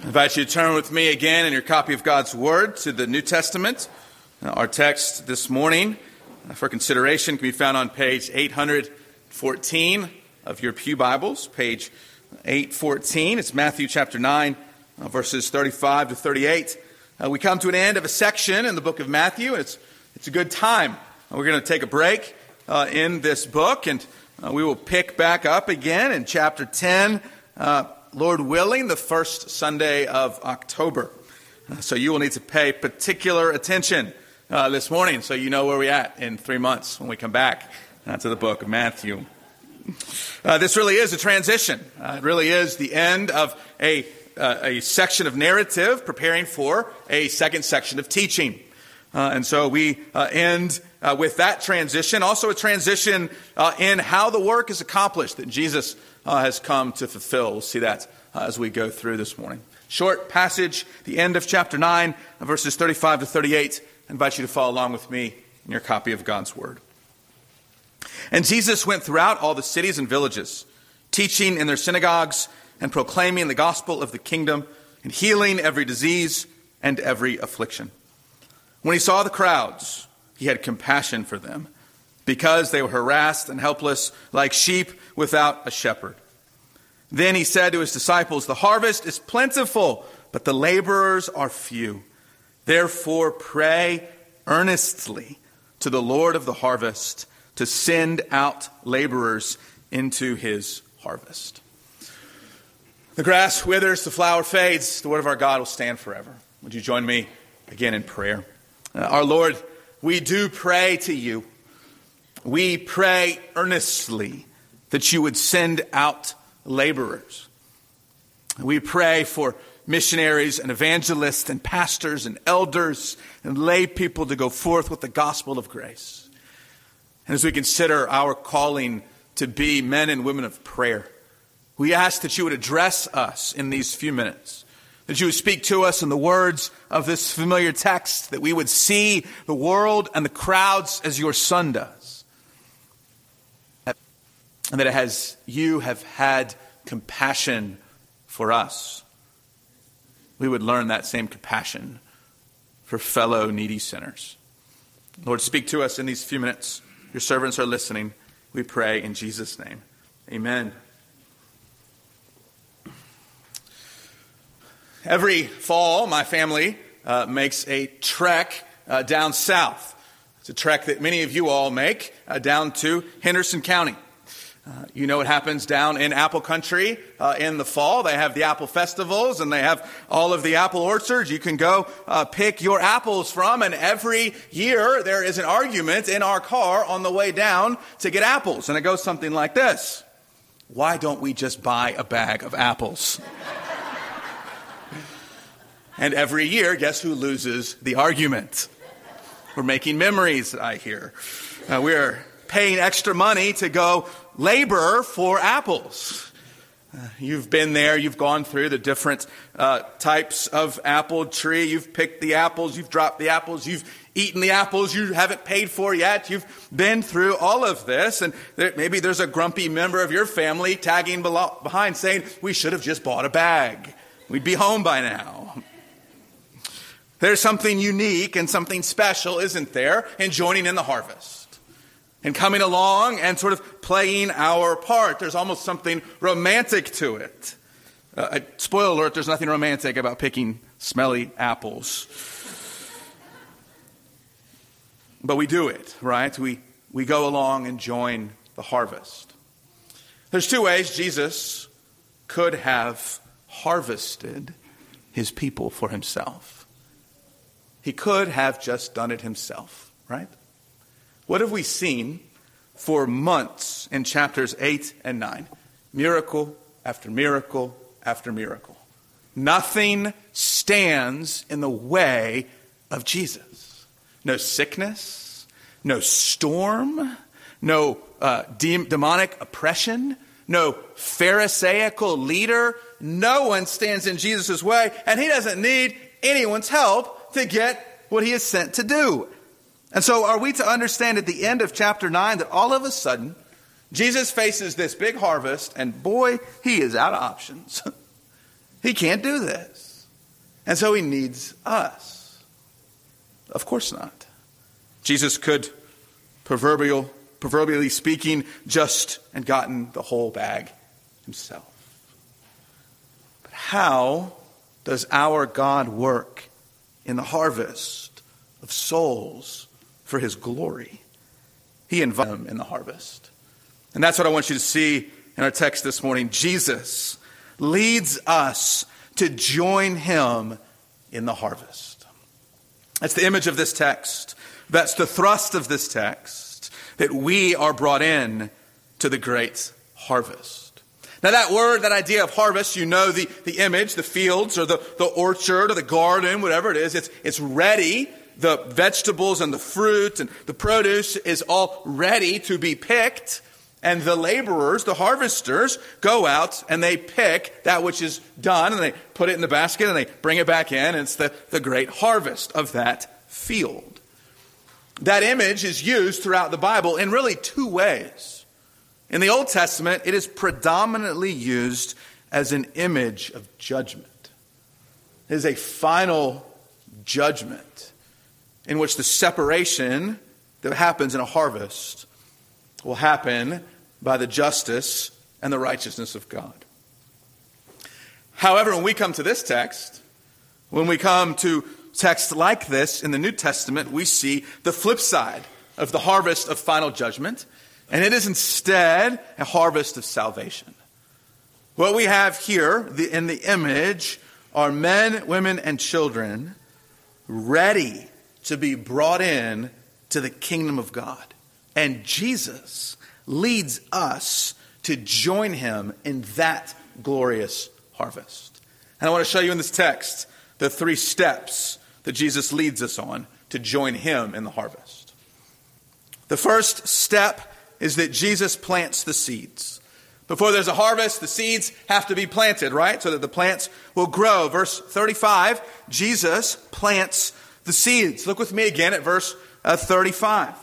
I invite you to turn with me again in your copy of God's Word to the New Testament. Uh, our text this morning uh, for consideration can be found on page 814 of your Pew Bibles, page 814. It's Matthew chapter 9, uh, verses 35 to 38. Uh, we come to an end of a section in the book of Matthew, and it's, it's a good time. Uh, we're going to take a break uh, in this book, and we will pick back up again in chapter 10 Lord willing, the first Sunday of October. Uh, so you will need to pay particular attention uh, this morning so you know where we're at in three months when we come back uh, to the book of Matthew. Uh, this really is a transition. Uh, it really is the end of a, uh, a section of narrative preparing for a second section of teaching. and so we end with that transition. Also, a transition in how the work is accomplished that Jesus uh, has come to fulfill. We'll see that uh, as we go through this morning. Short passage, the end of chapter 9, verses 35 to 38. I invite you to follow along with me in your copy of God's Word. And Jesus went throughout all the cities and villages, teaching in their synagogues and proclaiming the gospel of the kingdom and healing every disease and every affliction. When he saw the crowds, he had compassion for them because they were harassed and helpless like sheep without a shepherd. Then he said to his disciples, The harvest is plentiful, but the laborers are few. Therefore, pray earnestly to the Lord of the harvest to send out laborers into his harvest. The grass withers, the flower fades, the word of our God will stand forever. Would you join me again in prayer? Uh, our Lord, we do pray to you we pray earnestly that you would send out laborers. We pray for missionaries and evangelists and pastors and elders and lay people to go forth with the gospel of grace. And as we consider our calling to be men and women of prayer, we ask that you would address us in these few minutes, that you would speak to us in the words of this familiar text, that we would see the world and the crowds as your son does and that it has you have had compassion for us. We would learn that same compassion for fellow needy sinners. Lord, speak to us in these few minutes. Your servants are listening. We pray in Jesus' name. Amen. Every fall, my family uh, makes a trek uh, down south. It's a trek that many of you all make uh, down to Henderson County. Uh, you know what happens down in apple country uh, in the fall. They have the apple festivals and they have all of the apple orchards you can go uh, pick your apples from. And every year there is an argument in our car on the way down to get apples. And it goes something like this Why don't we just buy a bag of apples? and every year, guess who loses the argument? We're making memories, I hear. Uh, we're paying extra money to go labor for apples. Uh, you've been there, you've gone through the different uh, types of apple tree. You've picked the apples, you've dropped the apples, you've eaten the apples you haven't paid for yet. You've been through all of this, and there, maybe there's a grumpy member of your family tagging behind saying, We should have just bought a bag. We'd be home by now. There's something unique and something special, isn't there, in joining in the harvest? And coming along and sort of playing our part. There's almost something romantic to it. Uh, spoiler alert, there's nothing romantic about picking smelly apples. But we do it, right? We, we go along and join the harvest. There's two ways Jesus could have harvested his people for himself. He could have just done it himself, right? What have we seen for months in chapters 8 and 9? Miracle after miracle after miracle. Nothing stands in the way of Jesus. No sickness, no storm, no uh, de- demonic oppression, no Pharisaical leader. No one stands in Jesus' way, and he doesn't need anyone's help to get what he is sent to do. And so, are we to understand at the end of chapter 9 that all of a sudden, Jesus faces this big harvest, and boy, he is out of options. He can't do this. And so he needs us. Of course not. Jesus could, proverbial, proverbially speaking, just and gotten the whole bag himself. But how does our God work in the harvest of souls for his glory? He invites them in the harvest. And that's what I want you to see in our text this morning. Jesus leads us to join him in the harvest. That's the image of this text. That's the thrust of this text that we are brought in to the great harvest. Now, that word, that idea of harvest, you know the, the image, the fields or the, the orchard or the garden, whatever it is, it's, it's ready. The vegetables and the fruit and the produce is all ready to be picked. And the laborers, the harvesters, go out and they pick that which is done and they put it in the basket and they bring it back in. And it's the, the great harvest of that field. That image is used throughout the Bible in really two ways. In the Old Testament, it is predominantly used as an image of judgment. It is a final judgment in which the separation that happens in a harvest will happen by the justice and the righteousness of God. However, when we come to this text, when we come to texts like this in the New Testament, we see the flip side of the harvest of final judgment, and it is instead a harvest of salvation. What we have here in the image are men, women, and children ready to be brought in to the kingdom of God. And Jesus leads us to join him in that glorious harvest. And I want to show you in this text the three steps that Jesus leads us on to join him in the harvest. The first step is that Jesus plants the seeds. Before there's a harvest, the seeds have to be planted, right? So that the plants will grow. Verse 35, Jesus plants the seeds. Look with me again at verse uh, 35.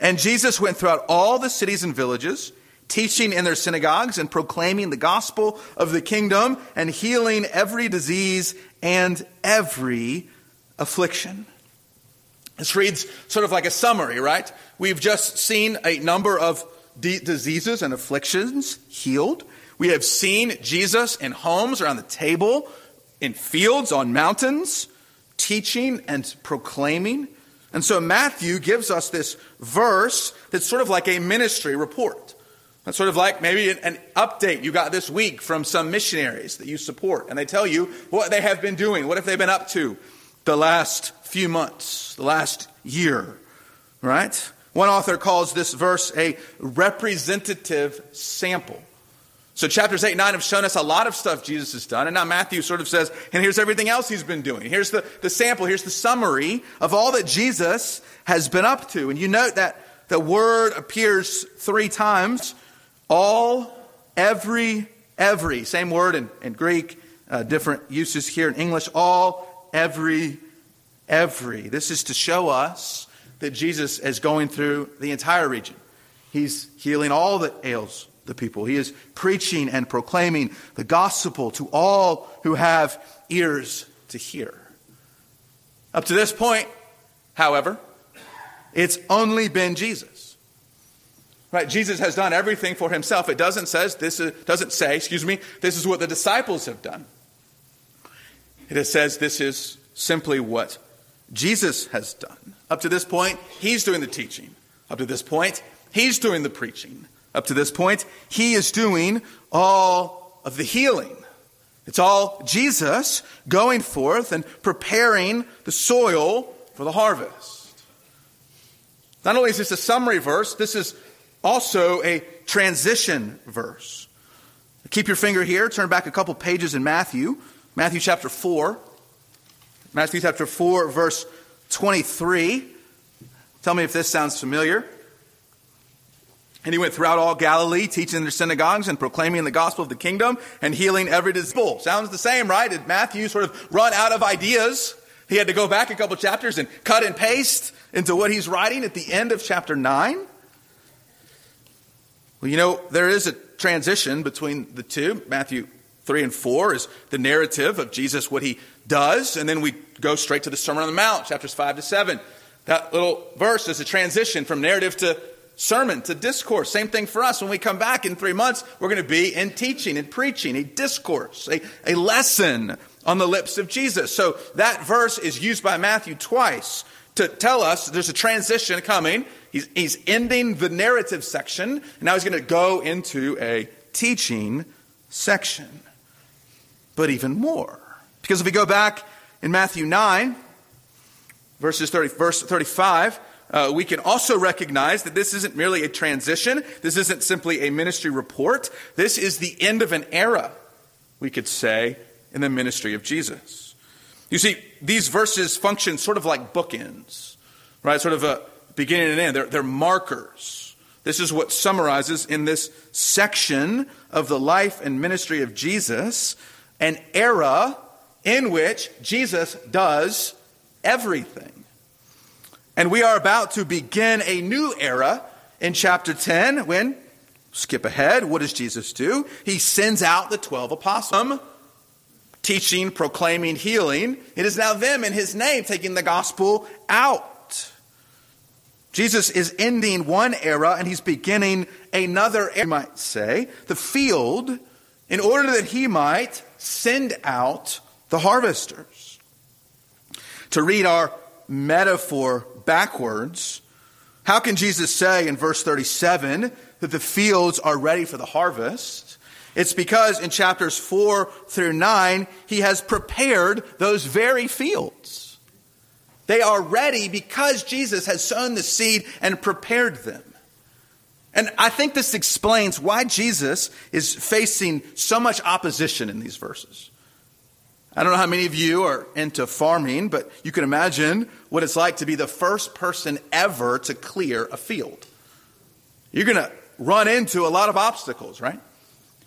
And Jesus went throughout all the cities and villages, teaching in their synagogues and proclaiming the gospel of the kingdom and healing every disease and every affliction. This reads sort of like a summary, right? We've just seen a number of d- diseases and afflictions healed. We have seen Jesus in homes, around the table, in fields, on mountains, teaching and proclaiming. And so Matthew gives us this verse that's sort of like a ministry report. That's sort of like maybe an update you got this week from some missionaries that you support. And they tell you what they have been doing. What have they been up to the last few months, the last year, right? One author calls this verse a representative sample. So chapters 8 and 9 have shown us a lot of stuff Jesus has done. And now Matthew sort of says, and here's everything else he's been doing. Here's the, the sample, here's the summary of all that Jesus has been up to. And you note that the word appears three times. All, every, every. Same word in, in Greek, uh, different uses here in English. All, every, every. This is to show us that Jesus is going through the entire region. He's healing all that ails the people. He is preaching and proclaiming the gospel to all who have ears to hear. Up to this point, however, it's only been Jesus. Right? Jesus has done everything for himself. It doesn't says this is, doesn't say, excuse me, this is what the disciples have done. It says this is simply what Jesus has done. Up to this point, he's doing the teaching. Up to this point, he's doing the preaching. Up to this point, he is doing all of the healing. It's all Jesus going forth and preparing the soil for the harvest. Not only is this a summary verse, this is also a transition verse. Keep your finger here, turn back a couple pages in Matthew, Matthew chapter 4. Matthew chapter 4, verse 23. Tell me if this sounds familiar. And he went throughout all Galilee, teaching in their synagogues and proclaiming the gospel of the kingdom and healing every disease. Sounds the same, right? Did Matthew sort of run out of ideas? He had to go back a couple chapters and cut and paste into what he's writing at the end of chapter 9. Well, you know, there is a transition between the two. Matthew 3 and 4 is the narrative of Jesus, what he does, and then we go straight to the Sermon on the Mount, chapters 5 to 7. That little verse is a transition from narrative to sermon to discourse. Same thing for us. When we come back in three months, we're going to be in teaching and preaching, a discourse, a, a lesson on the lips of Jesus. So that verse is used by Matthew twice to tell us there's a transition coming. He's, he's ending the narrative section, and now he's going to go into a teaching section. But even more. Because if we go back in Matthew 9, verses 30, verse 35, uh, we can also recognize that this isn't merely a transition. This isn't simply a ministry report. This is the end of an era, we could say, in the ministry of Jesus. You see, these verses function sort of like bookends, right? Sort of a beginning and end. They're, they're markers. This is what summarizes in this section of the life and ministry of Jesus an era in which Jesus does everything. And we are about to begin a new era in chapter 10 when, skip ahead, what does Jesus do? He sends out the 12 apostles, teaching, proclaiming, healing. It is now them in his name taking the gospel out. Jesus is ending one era and he's beginning another era, you might say, the field, in order that he might send out the harvesters. To read our metaphor backwards, how can Jesus say in verse 37 that the fields are ready for the harvest? It's because in chapters 4 through 9, he has prepared those very fields. They are ready because Jesus has sown the seed and prepared them. And I think this explains why Jesus is facing so much opposition in these verses. I don't know how many of you are into farming, but you can imagine what it's like to be the first person ever to clear a field. You're going to run into a lot of obstacles, right?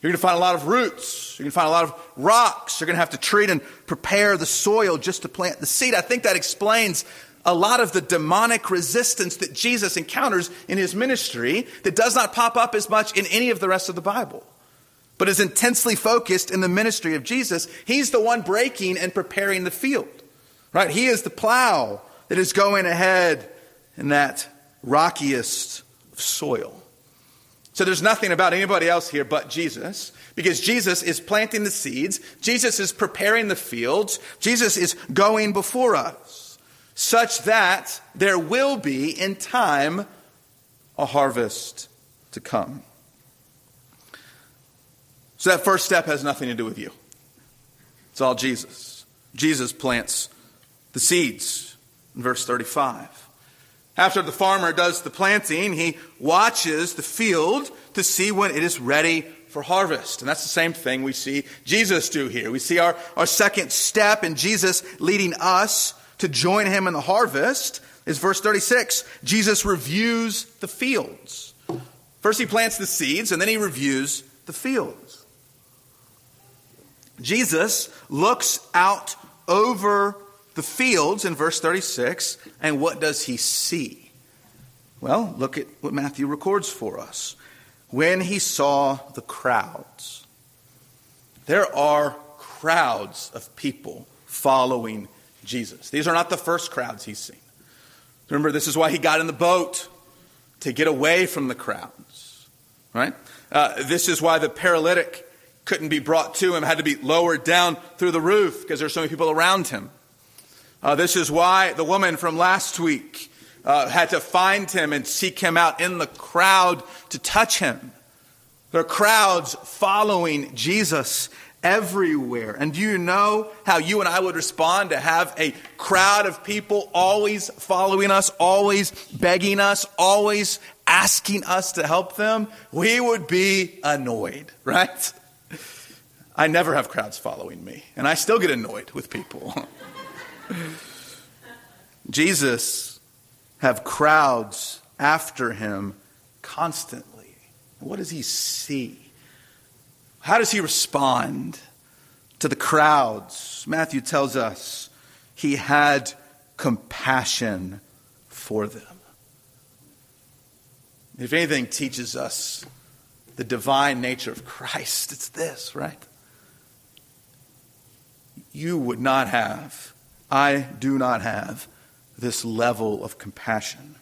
You're going to find a lot of roots. You're going to find a lot of rocks. You're going to have to treat and prepare the soil just to plant the seed. I think that explains a lot of the demonic resistance that Jesus encounters in his ministry that does not pop up as much in any of the rest of the Bible but is intensely focused in the ministry of Jesus, he's the one breaking and preparing the field. Right? He is the plow that is going ahead in that rockiest soil. So there's nothing about anybody else here but Jesus, because Jesus is planting the seeds, Jesus is preparing the fields, Jesus is going before us, such that there will be in time a harvest to come. So that first step has nothing to do with you. It's all Jesus. Jesus plants the seeds in verse 35. After the farmer does the planting, he watches the field to see when it is ready for harvest. And that's the same thing we see Jesus do here. We see our, our second step in Jesus leading us to join him in the harvest is verse 36. Jesus reviews the fields. First he plants the seeds and then he reviews the fields. Jesus looks out over the fields in verse 36, and what does he see? Well, look at what Matthew records for us. When he saw the crowds, there are crowds of people following Jesus. These are not the first crowds he's seen. Remember, this is why he got in the boat to get away from the crowds, right? Uh, this is why the paralytic couldn't be brought to him, had to be lowered down through the roof because there's so many people around him. Uh, this is why the woman from last week uh, had to find him and seek him out in the crowd to touch him. There are crowds following Jesus everywhere. And do you know how you and I would respond to have a crowd of people always following us, always begging us, always asking us to help them? We would be annoyed, right? I never have crowds following me, and I still get annoyed with people. Jesus have crowds after him constantly. What does he see? How does he respond to the crowds? Matthew tells us he had compassion for them. If anything teaches us the divine nature of Christ, it's this, right? you would not have, I do not have, this level of compassion.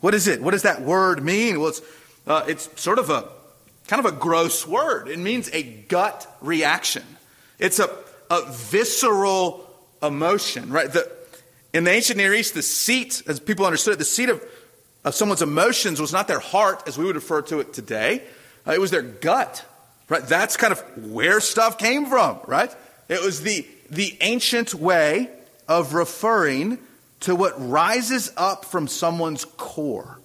What is it? What does that word mean? Well, it's, uh, it's sort of a kind of a gross word. It means a gut reaction. It's a, a visceral emotion, right? The, in the ancient Near East, the seat, as people understood it, the seat of, of someone's emotions was not their heart, as we would refer to it today. Uh, it was their gut, right? That's kind of where stuff came from, right? It was the, the ancient way of referring to what rises up from someone's core.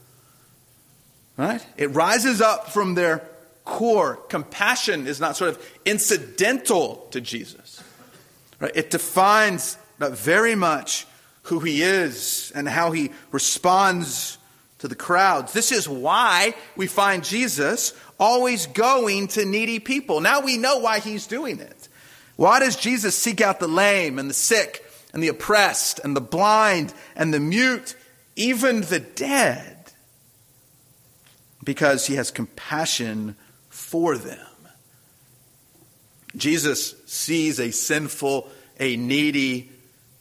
Right? It rises up from their core. Compassion is not sort of incidental to Jesus. Right? It defines very much who he is and how he responds to the crowds. This is why we find Jesus always going to needy people. Now we know why he's doing it. Why does Jesus seek out the lame and the sick and the oppressed and the blind and the mute, even the dead? Because he has compassion for them. Jesus sees a sinful, a needy,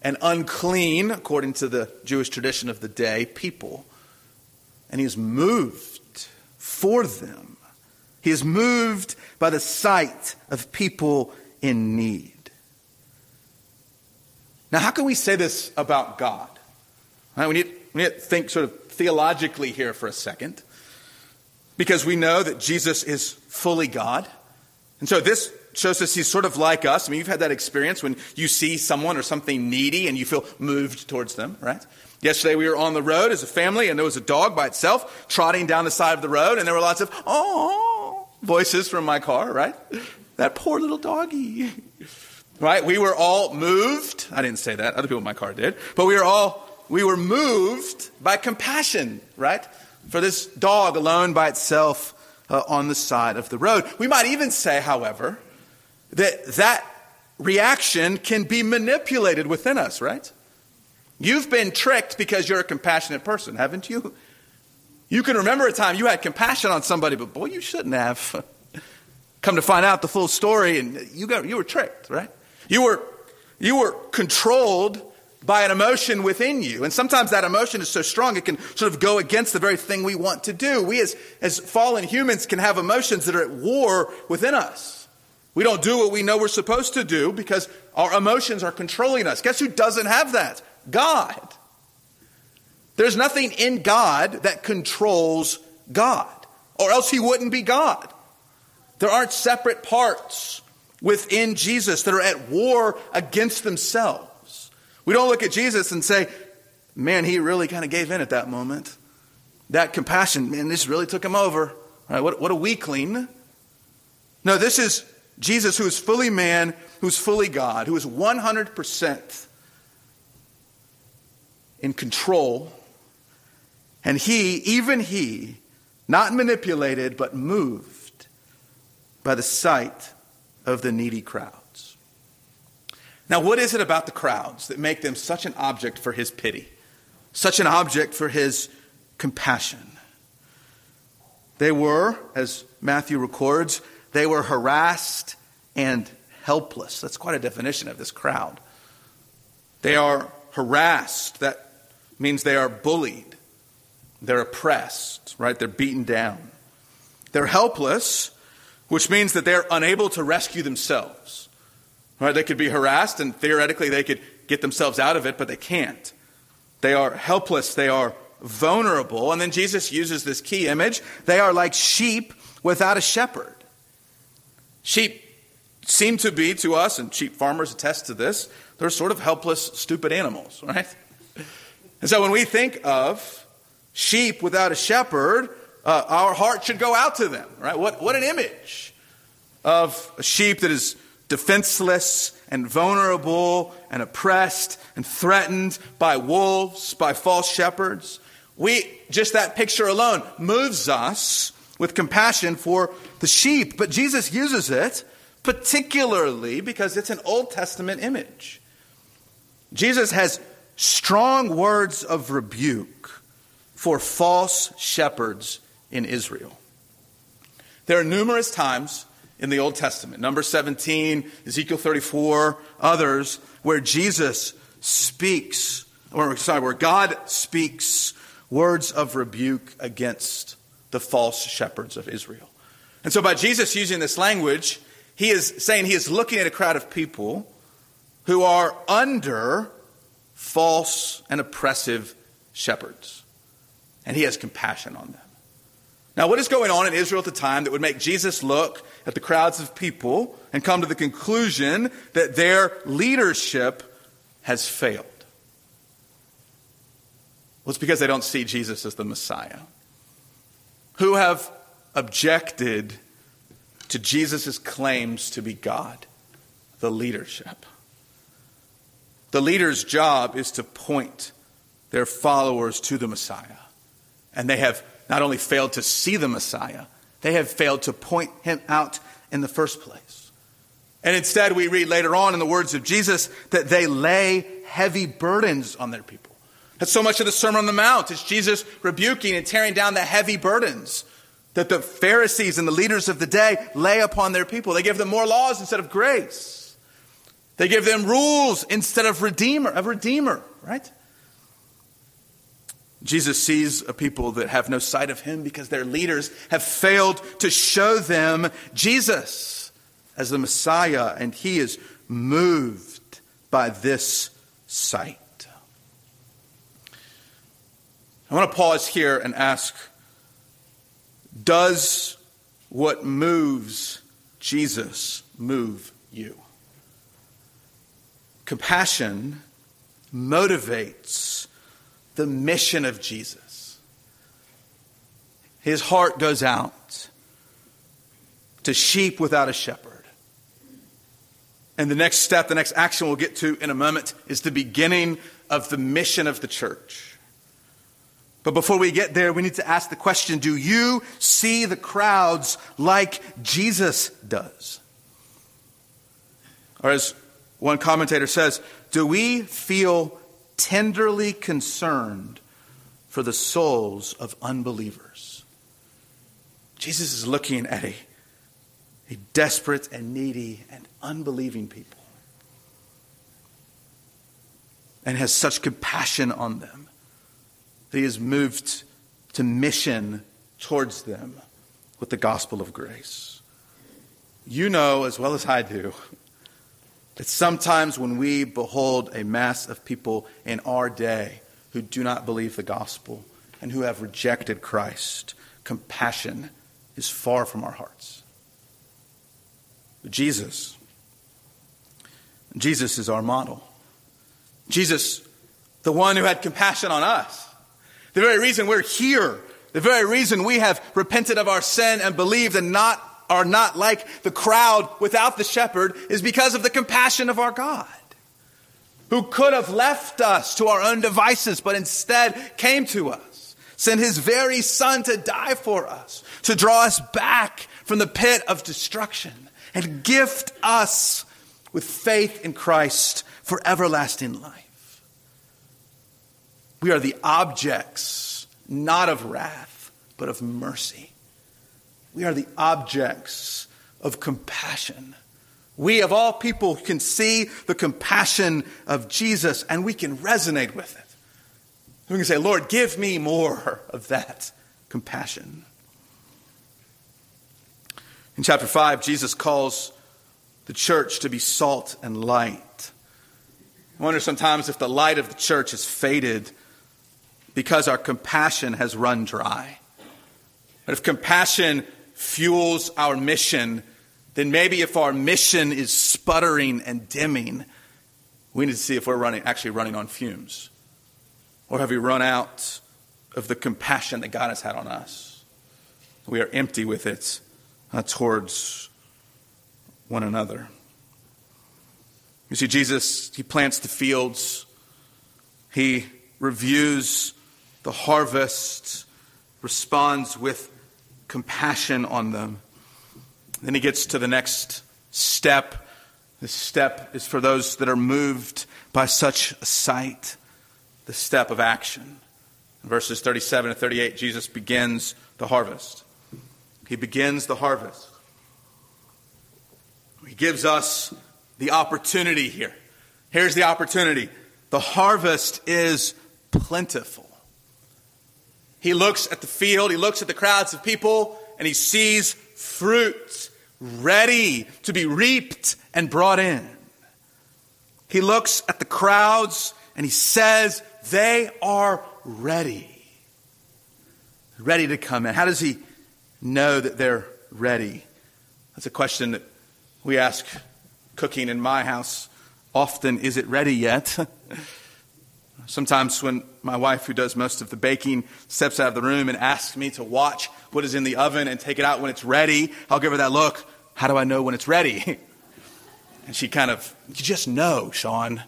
and unclean, according to the Jewish tradition of the day, people. And he is moved for them. He is moved by the sight of people in need. Now, how can we say this about God? Right, we, need, we need to think sort of theologically here for a second, because we know that Jesus is fully God. And so this shows us he's sort of like us. I mean, you've had that experience when you see someone or something needy and you feel moved towards them, right? Yesterday we were on the road as a family and there was a dog by itself trotting down the side of the road and there were lots of, oh, voices from my car, right? That poor little doggy. Right? We were all moved. I didn't say that. Other people in my car did. But we were all, we were moved by compassion, right? For this dog alone by itself uh, on the side of the road. We might even say, however, that that reaction can be manipulated within us, right? You've been tricked because you're a compassionate person, haven't you? You can remember a time you had compassion on somebody, but boy, you shouldn't have. Come to find out the full story, and you, got, you were tricked, right? You were, you were controlled by an emotion within you. And sometimes that emotion is so strong it can sort of go against the very thing we want to do. We, as, as fallen humans, can have emotions that are at war within us. We don't do what we know we're supposed to do because our emotions are controlling us. Guess who doesn't have that? God. There's nothing in God that controls God, or else he wouldn't be God. There aren't separate parts within Jesus that are at war against themselves. We don't look at Jesus and say, man, he really kind of gave in at that moment. That compassion, man, this really took him over. Right, what, what a weakling. No, this is Jesus who is fully man, who's fully God, who is 100% in control. And he, even he, not manipulated, but moved by the sight of the needy crowds. Now, what is it about the crowds that make them such an object for his pity, such an object for his compassion? They were, as Matthew records, they were harassed and helpless. That's quite a definition of this crowd. They are harassed. That means they are bullied. They're oppressed, right? They're beaten down. They're helpless which means that they're unable to rescue themselves. Right? They could be harassed, and theoretically they could get themselves out of it, but they can't. They are helpless, they are vulnerable. And then Jesus uses this key image they are like sheep without a shepherd. Sheep seem to be to us, and sheep farmers attest to this, they're sort of helpless, stupid animals, right? And so when we think of sheep without a shepherd, uh, our heart should go out to them, right? What, what an image of a sheep that is defenseless and vulnerable and oppressed and threatened by wolves, by false shepherds. We, just that picture alone moves us with compassion for the sheep. But Jesus uses it particularly because it's an Old Testament image. Jesus has strong words of rebuke for false shepherds in Israel. There are numerous times in the Old Testament. Number 17, Ezekiel 34, others, where Jesus speaks, or sorry, where God speaks words of rebuke against the false shepherds of Israel. And so by Jesus using this language, he is saying he is looking at a crowd of people who are under false and oppressive shepherds. And he has compassion on them. Now, what is going on in Israel at the time that would make Jesus look at the crowds of people and come to the conclusion that their leadership has failed? Well, it's because they don't see Jesus as the Messiah. Who have objected to Jesus' claims to be God, the leadership. The leader's job is to point their followers to the Messiah. And they have not only failed to see the Messiah, they have failed to point him out in the first place. And instead, we read later on in the words of Jesus that they lay heavy burdens on their people. That's so much of the Sermon on the Mount. It's Jesus rebuking and tearing down the heavy burdens that the Pharisees and the leaders of the day lay upon their people. They give them more laws instead of grace. They give them rules instead of redeemer, of redeemer, right? Jesus sees a people that have no sight of him because their leaders have failed to show them Jesus as the Messiah, and he is moved by this sight. I want to pause here and ask Does what moves Jesus move you? Compassion motivates the mission of Jesus. His heart goes out to sheep without a shepherd. And the next step, the next action we'll get to in a moment, is the beginning of the mission of the church. But before we get there, we need to ask the question do you see the crowds like Jesus does? Or as one commentator says, do we feel tenderly concerned for the souls of unbelievers. Jesus is looking at a, a desperate and needy and unbelieving people and has such compassion on them that he is moved to mission towards them with the gospel of grace. You know as well as I do that sometimes when we behold a mass of people in our day who do not believe the gospel and who have rejected Christ, compassion is far from our hearts. Jesus, Jesus is our model. Jesus, the one who had compassion on us. The very reason we're here, the very reason we have repented of our sin and believed and not are not like the crowd without the shepherd is because of the compassion of our God, who could have left us to our own devices, but instead came to us, sent his very son to die for us, to draw us back from the pit of destruction, and gift us with faith in Christ for everlasting life. We are the objects, not of wrath, but of mercy. We are the objects of compassion. We, of all people, can see the compassion of Jesus and we can resonate with it. We can say, Lord, give me more of that compassion. In chapter 5, Jesus calls the church to be salt and light. I wonder sometimes if the light of the church has faded because our compassion has run dry. But if compassion fuels our mission, then maybe if our mission is sputtering and dimming, we need to see if we're running, actually running on fumes. Or have we run out of the compassion that God has had on us? We are empty with it uh, towards one another. You see, Jesus, He plants the fields, He reviews the harvest, responds with compassion on them. Then he gets to the next step. This step is for those that are moved by such a sight, the step of action. In verses 37 and 38, Jesus begins the harvest. He begins the harvest. He gives us the opportunity here. Here's the opportunity the harvest is plentiful. He looks at the field, he looks at the crowds of people, and he sees fruit ready to be reaped and brought in. He looks at the crowds and he says, They are ready. Ready to come in. How does he know that they're ready? That's a question that we ask cooking in my house often. Is it ready yet? Sometimes when my wife, who does most of the baking, steps out of the room and asks me to watch what is in the oven and take it out when it's ready, I'll give her that look. How do I know when it's ready? And she kind of, you just know, Sean.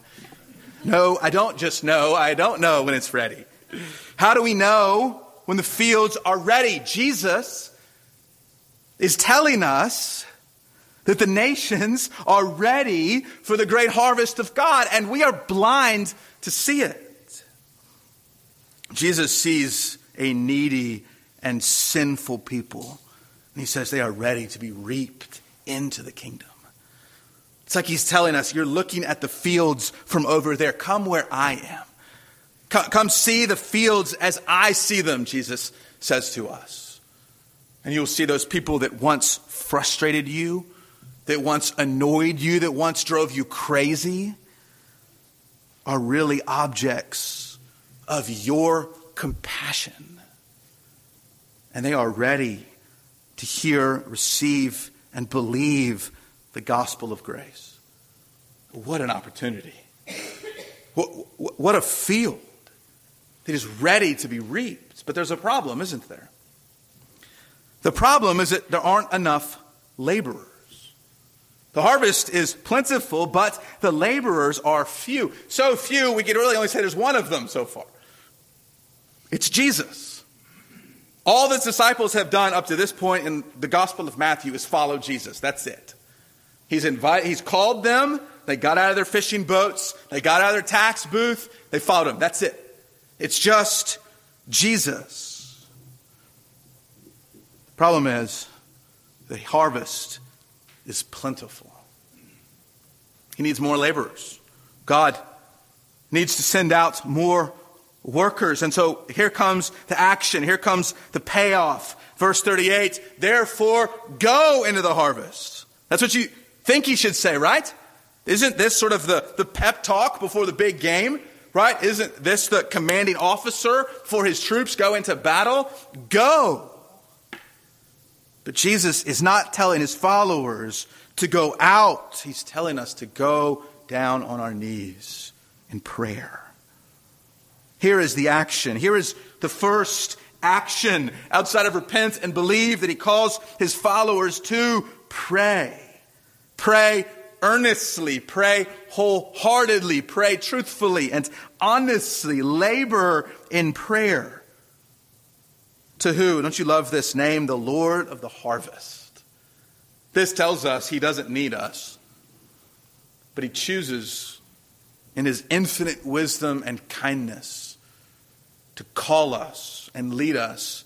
No, I don't just know. I don't know when it's ready. How do we know when the fields are ready? Jesus is telling us that the nations are ready for the great harvest of God, and we are blind to see it. Jesus sees a needy and sinful people, and he says they are ready to be reaped into the kingdom. It's like he's telling us, You're looking at the fields from over there. Come where I am. Come, see the fields as I see them, Jesus says to us. And you'll see those people that once frustrated you, that once annoyed you, that once drove you crazy, are really objects of your compassion. And they are ready to hear, receive, and believe the gospel of grace. What an opportunity. What, what a field that is ready to be reaped. But there's a problem, isn't there? The problem is that there aren't enough laborers. The harvest is plentiful, but the laborers are few. So few, we could really only say there's one of them so far. It's Jesus. All the disciples have done up to this point in the Gospel of Matthew is follow Jesus. That's it. He's invited, he's called them. They got out of their fishing boats. They got out of their tax booth. They followed him. That's it. It's just Jesus. The problem is the harvest is plentiful. He needs more laborers. God needs to send out more workers. And so here comes the action. Here comes the payoff. Verse 38 Therefore, go into the harvest. That's what you think he should say, right? Isn't this sort of the, the pep talk before the big game? Right? Isn't this the commanding officer for his troops go into battle? Go. But Jesus is not telling his followers to go out. He's telling us to go down on our knees in prayer. Here is the action. Here is the first action outside of repent and believe that he calls his followers to pray. Pray earnestly, pray wholeheartedly, pray truthfully and honestly, labor in prayer. To who? Don't you love this name? The Lord of the harvest. This tells us he doesn't need us, but he chooses in his infinite wisdom and kindness to call us and lead us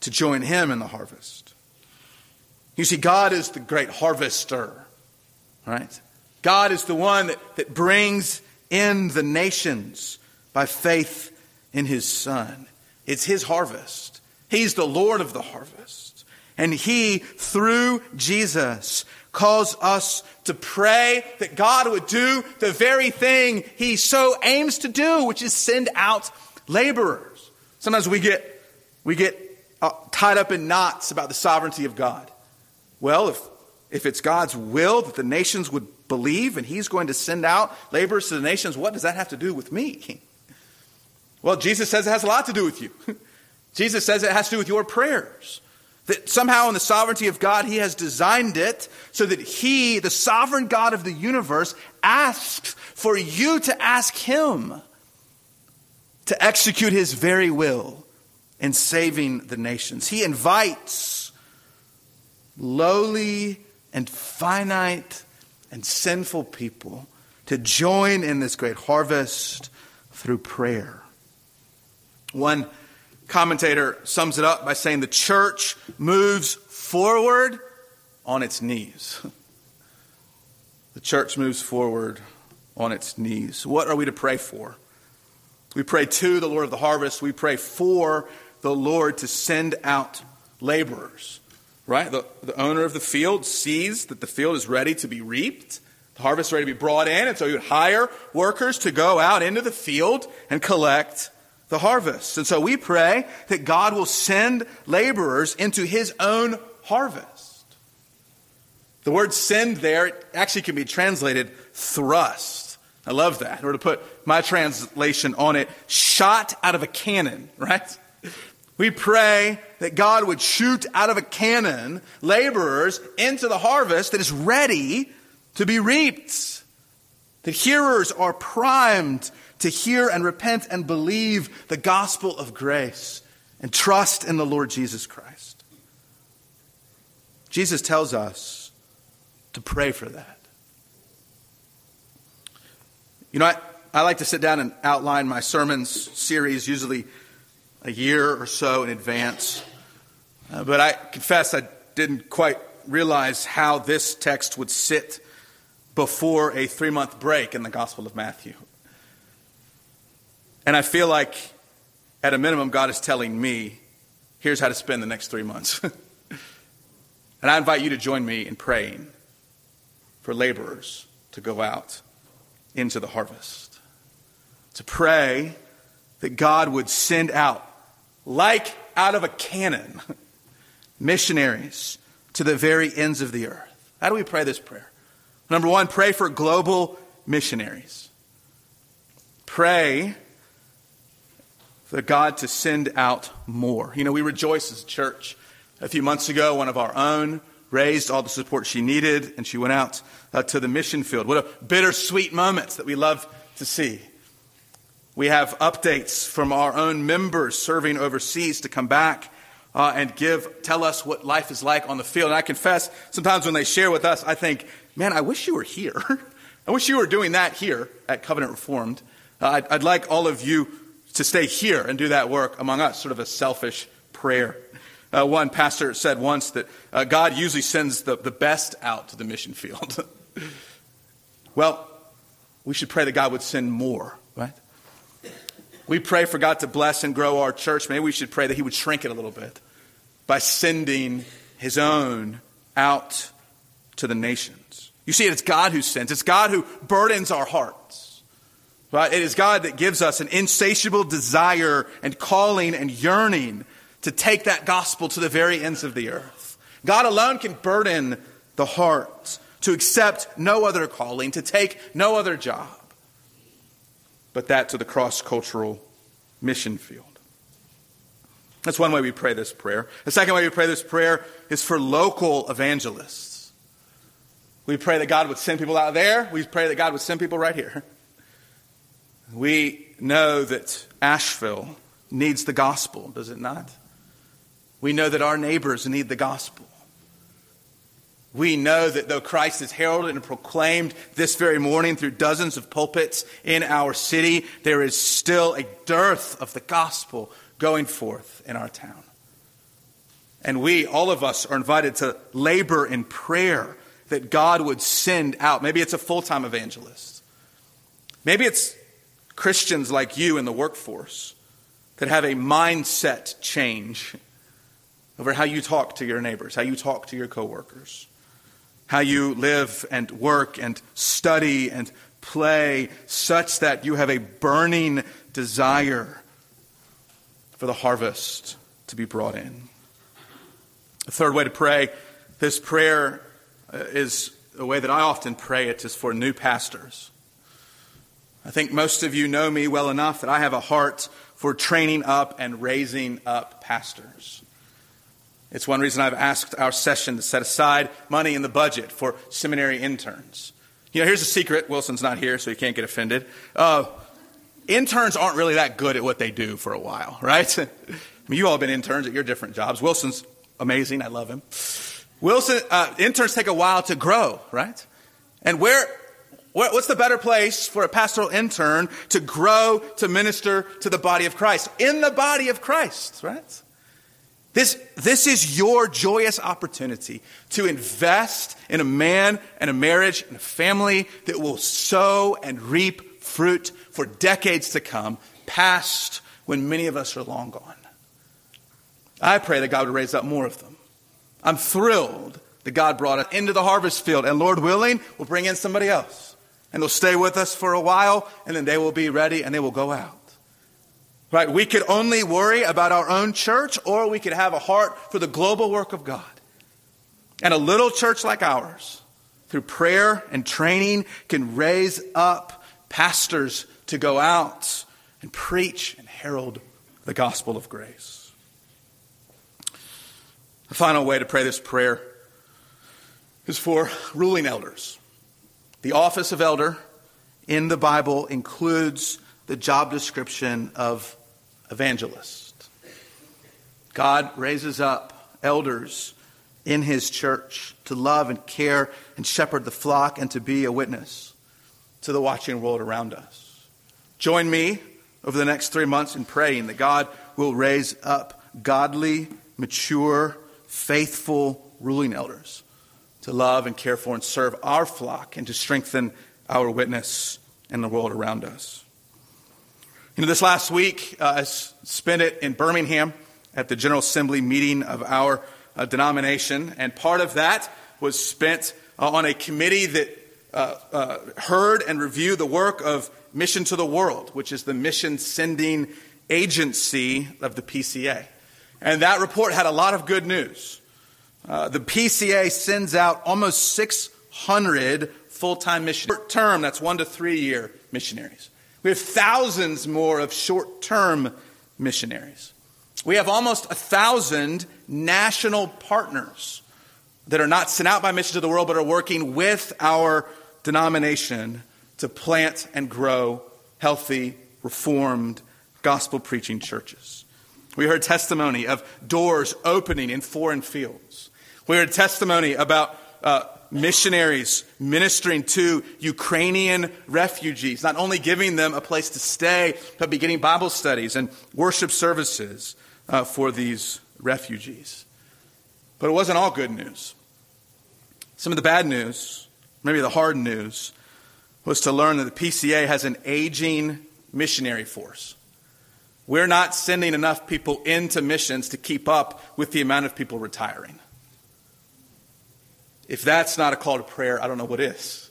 to join him in the harvest. You see, God is the great harvester, right? God is the one that, that brings in the nations by faith in his Son. It's his harvest. He's the Lord of the harvest. And He, through Jesus, calls us to pray that God would do the very thing He so aims to do, which is send out laborers. Sometimes we get, we get uh, tied up in knots about the sovereignty of God. Well, if, if it's God's will that the nations would believe and He's going to send out laborers to the nations, what does that have to do with me? Well, Jesus says it has a lot to do with you. Jesus says it has to do with your prayers. That somehow in the sovereignty of God, He has designed it so that He, the sovereign God of the universe, asks for you to ask Him to execute His very will in saving the nations. He invites lowly and finite and sinful people to join in this great harvest through prayer. One commentator sums it up by saying the church moves forward on its knees. the church moves forward on its knees. What are we to pray for? We pray to the Lord of the harvest. We pray for the Lord to send out laborers, right? The, the owner of the field sees that the field is ready to be reaped, the harvest is ready to be brought in, and so he would hire workers to go out into the field and collect the harvest. And so we pray that God will send laborers into his own harvest. The word send there actually can be translated thrust. I love that. Or to put my translation on it, shot out of a cannon, right? We pray that God would shoot out of a cannon laborers into the harvest that is ready to be reaped. That hearers are primed to hear and repent and believe the gospel of grace and trust in the Lord Jesus Christ. Jesus tells us to pray for that. You know, I, I like to sit down and outline my sermons series, usually a year or so in advance. Uh, but I confess I didn't quite realize how this text would sit before a three month break in the Gospel of Matthew. And I feel like, at a minimum, God is telling me, here's how to spend the next three months. and I invite you to join me in praying for laborers to go out into the harvest. To pray that God would send out, like out of a cannon, missionaries to the very ends of the earth. How do we pray this prayer? Number one, pray for global missionaries. Pray for God to send out more. You know, we rejoice as a church. A few months ago, one of our own raised all the support she needed, and she went out uh, to the mission field. What a bittersweet moment that we love to see. We have updates from our own members serving overseas to come back uh, and give, tell us what life is like on the field. And I confess, sometimes when they share with us, I think, man, I wish you were here. I wish you were doing that here at Covenant Reformed. Uh, I'd, I'd like all of you to stay here and do that work among us, sort of a selfish prayer. Uh, one pastor said once that uh, God usually sends the, the best out to the mission field. well, we should pray that God would send more, right? We pray for God to bless and grow our church. Maybe we should pray that He would shrink it a little bit by sending His own out to the nations. You see, it's God who sends, it's God who burdens our hearts. Right? It is God that gives us an insatiable desire and calling and yearning to take that gospel to the very ends of the earth. God alone can burden the heart to accept no other calling, to take no other job, but that to the cross cultural mission field. That's one way we pray this prayer. The second way we pray this prayer is for local evangelists. We pray that God would send people out there. We pray that God would send people right here. We know that Asheville needs the gospel, does it not? We know that our neighbors need the gospel. We know that though Christ is heralded and proclaimed this very morning through dozens of pulpits in our city, there is still a dearth of the gospel going forth in our town. And we, all of us, are invited to labor in prayer that God would send out. Maybe it's a full time evangelist. Maybe it's Christians like you in the workforce that have a mindset change over how you talk to your neighbors, how you talk to your coworkers, how you live and work and study and play, such that you have a burning desire for the harvest to be brought in. The third way to pray this prayer uh, is a way that I often pray it is for new pastors. I think most of you know me well enough that I have a heart for training up and raising up pastors. It's one reason I've asked our session to set aside money in the budget for seminary interns. You know, here's a secret. Wilson's not here, so he can't get offended. Uh, interns aren't really that good at what they do for a while, right? I mean, you all have been interns at your different jobs. Wilson's amazing. I love him. Wilson, uh, interns take a while to grow, right? And where, what's the better place for a pastoral intern to grow, to minister to the body of Christ? In the body of Christ, right? This, this is your joyous opportunity to invest in a man and a marriage and a family that will sow and reap fruit for decades to come, past when many of us are long gone. I pray that God would raise up more of them. I'm thrilled that God brought us into the harvest field, and Lord willing, we'll bring in somebody else. And they'll stay with us for a while, and then they will be ready and they will go out. Right? We could only worry about our own church, or we could have a heart for the global work of God. And a little church like ours, through prayer and training, can raise up pastors to go out and preach and herald the gospel of grace. The final way to pray this prayer is for ruling elders. The office of elder in the Bible includes the job description of evangelist. God raises up elders in his church to love and care and shepherd the flock and to be a witness to the watching world around us. Join me over the next three months in praying that God will raise up godly, mature, faithful ruling elders to love and care for and serve our flock and to strengthen our witness in the world around us. You know, this last week, uh, I spent it in Birmingham at the General Assembly meeting of our uh, denomination, and part of that was spent uh, on a committee that uh, uh, heard and reviewed the work of Mission to the World, which is the mission sending agency of the PCA. And that report had a lot of good news. Uh, the PCA sends out almost 600 full time missionaries. Short term, that's one to three year missionaries. We have thousands more of short term missionaries. We have almost a thousand national partners that are not sent out by Mission to the World, but are working with our denomination to plant and grow healthy, reformed, gospel preaching churches. We heard testimony of doors opening in foreign fields. We heard testimony about uh, missionaries ministering to Ukrainian refugees, not only giving them a place to stay, but beginning Bible studies and worship services uh, for these refugees. But it wasn't all good news. Some of the bad news, maybe the hard news, was to learn that the PCA has an aging missionary force. We're not sending enough people into missions to keep up with the amount of people retiring. If that's not a call to prayer, I don't know what is.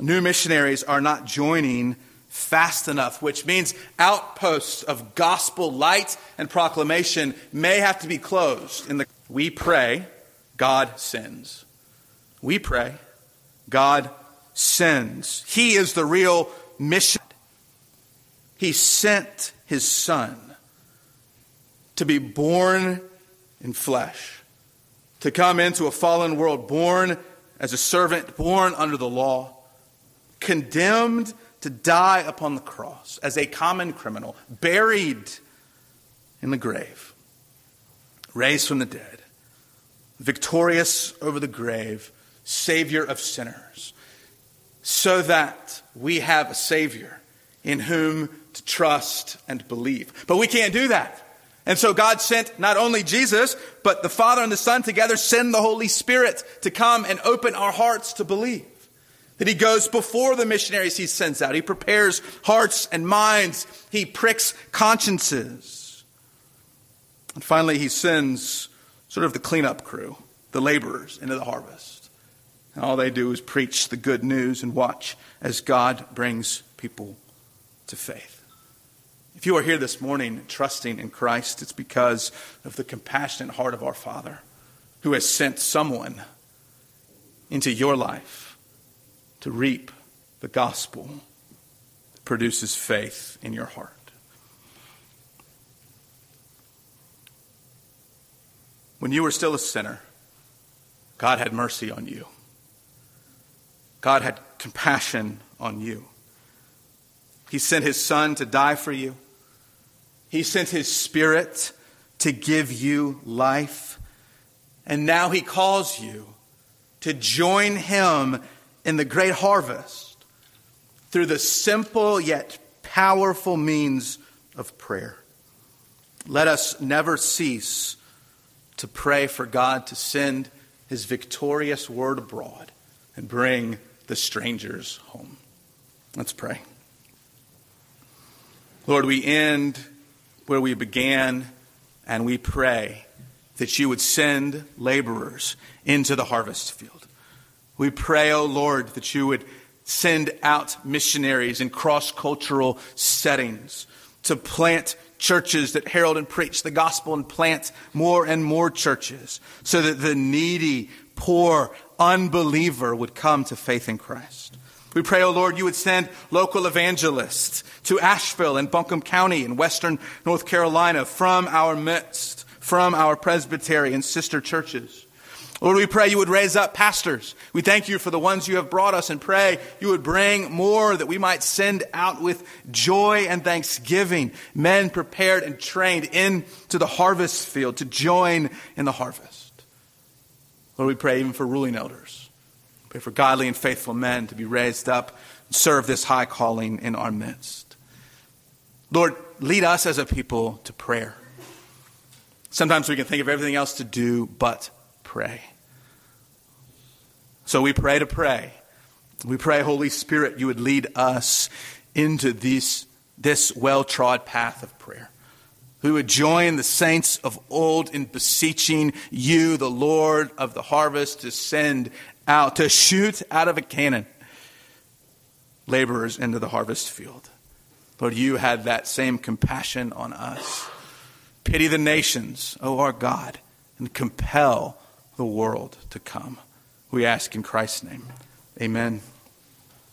New missionaries are not joining fast enough, which means outposts of gospel light and proclamation may have to be closed. In the we pray, God sends. We pray, God sends. He is the real mission. He sent his son to be born in flesh to come into a fallen world, born as a servant, born under the law, condemned to die upon the cross as a common criminal, buried in the grave, raised from the dead, victorious over the grave, Savior of sinners, so that we have a Savior in whom to trust and believe. But we can't do that. And so God sent not only Jesus, but the Father and the Son together send the Holy Spirit to come and open our hearts to believe. That He goes before the missionaries He sends out. He prepares hearts and minds. He pricks consciences. And finally, He sends sort of the cleanup crew, the laborers, into the harvest. And all they do is preach the good news and watch as God brings people to faith. If you are here this morning trusting in Christ, it's because of the compassionate heart of our Father who has sent someone into your life to reap the gospel that produces faith in your heart. When you were still a sinner, God had mercy on you. God had compassion on you. He sent his son to die for you. He sent his spirit to give you life. And now he calls you to join him in the great harvest through the simple yet powerful means of prayer. let us never cease to pray for God to send his victorious word abroad and bring the strangers home. Let's pray. Lord, we end where we began, and we pray that you would send laborers into the harvest field. We pray, O oh Lord, that you would send out missionaries in cross cultural settings to plant churches that herald and preach the gospel and plant more and more churches so that the needy, poor, unbeliever would come to faith in Christ. We pray, O oh Lord, you would send local evangelists to Asheville and Buncombe County in western North Carolina from our midst, from our presbytery and sister churches. Lord, we pray you would raise up pastors. We thank you for the ones you have brought us and pray you would bring more that we might send out with joy and thanksgiving men prepared and trained into the harvest field to join in the harvest. Lord, we pray even for ruling elders. Pray for godly and faithful men to be raised up and serve this high calling in our midst. Lord, lead us as a people to prayer. Sometimes we can think of everything else to do but pray. So we pray to pray. We pray, Holy Spirit, you would lead us into this, this well trod path of prayer. We would join the saints of old in beseeching you, the Lord of the harvest, to send out, to shoot out of a cannon laborers into the harvest field. Lord, you had that same compassion on us. Pity the nations, O our God, and compel the world to come. We ask in Christ's name. Amen.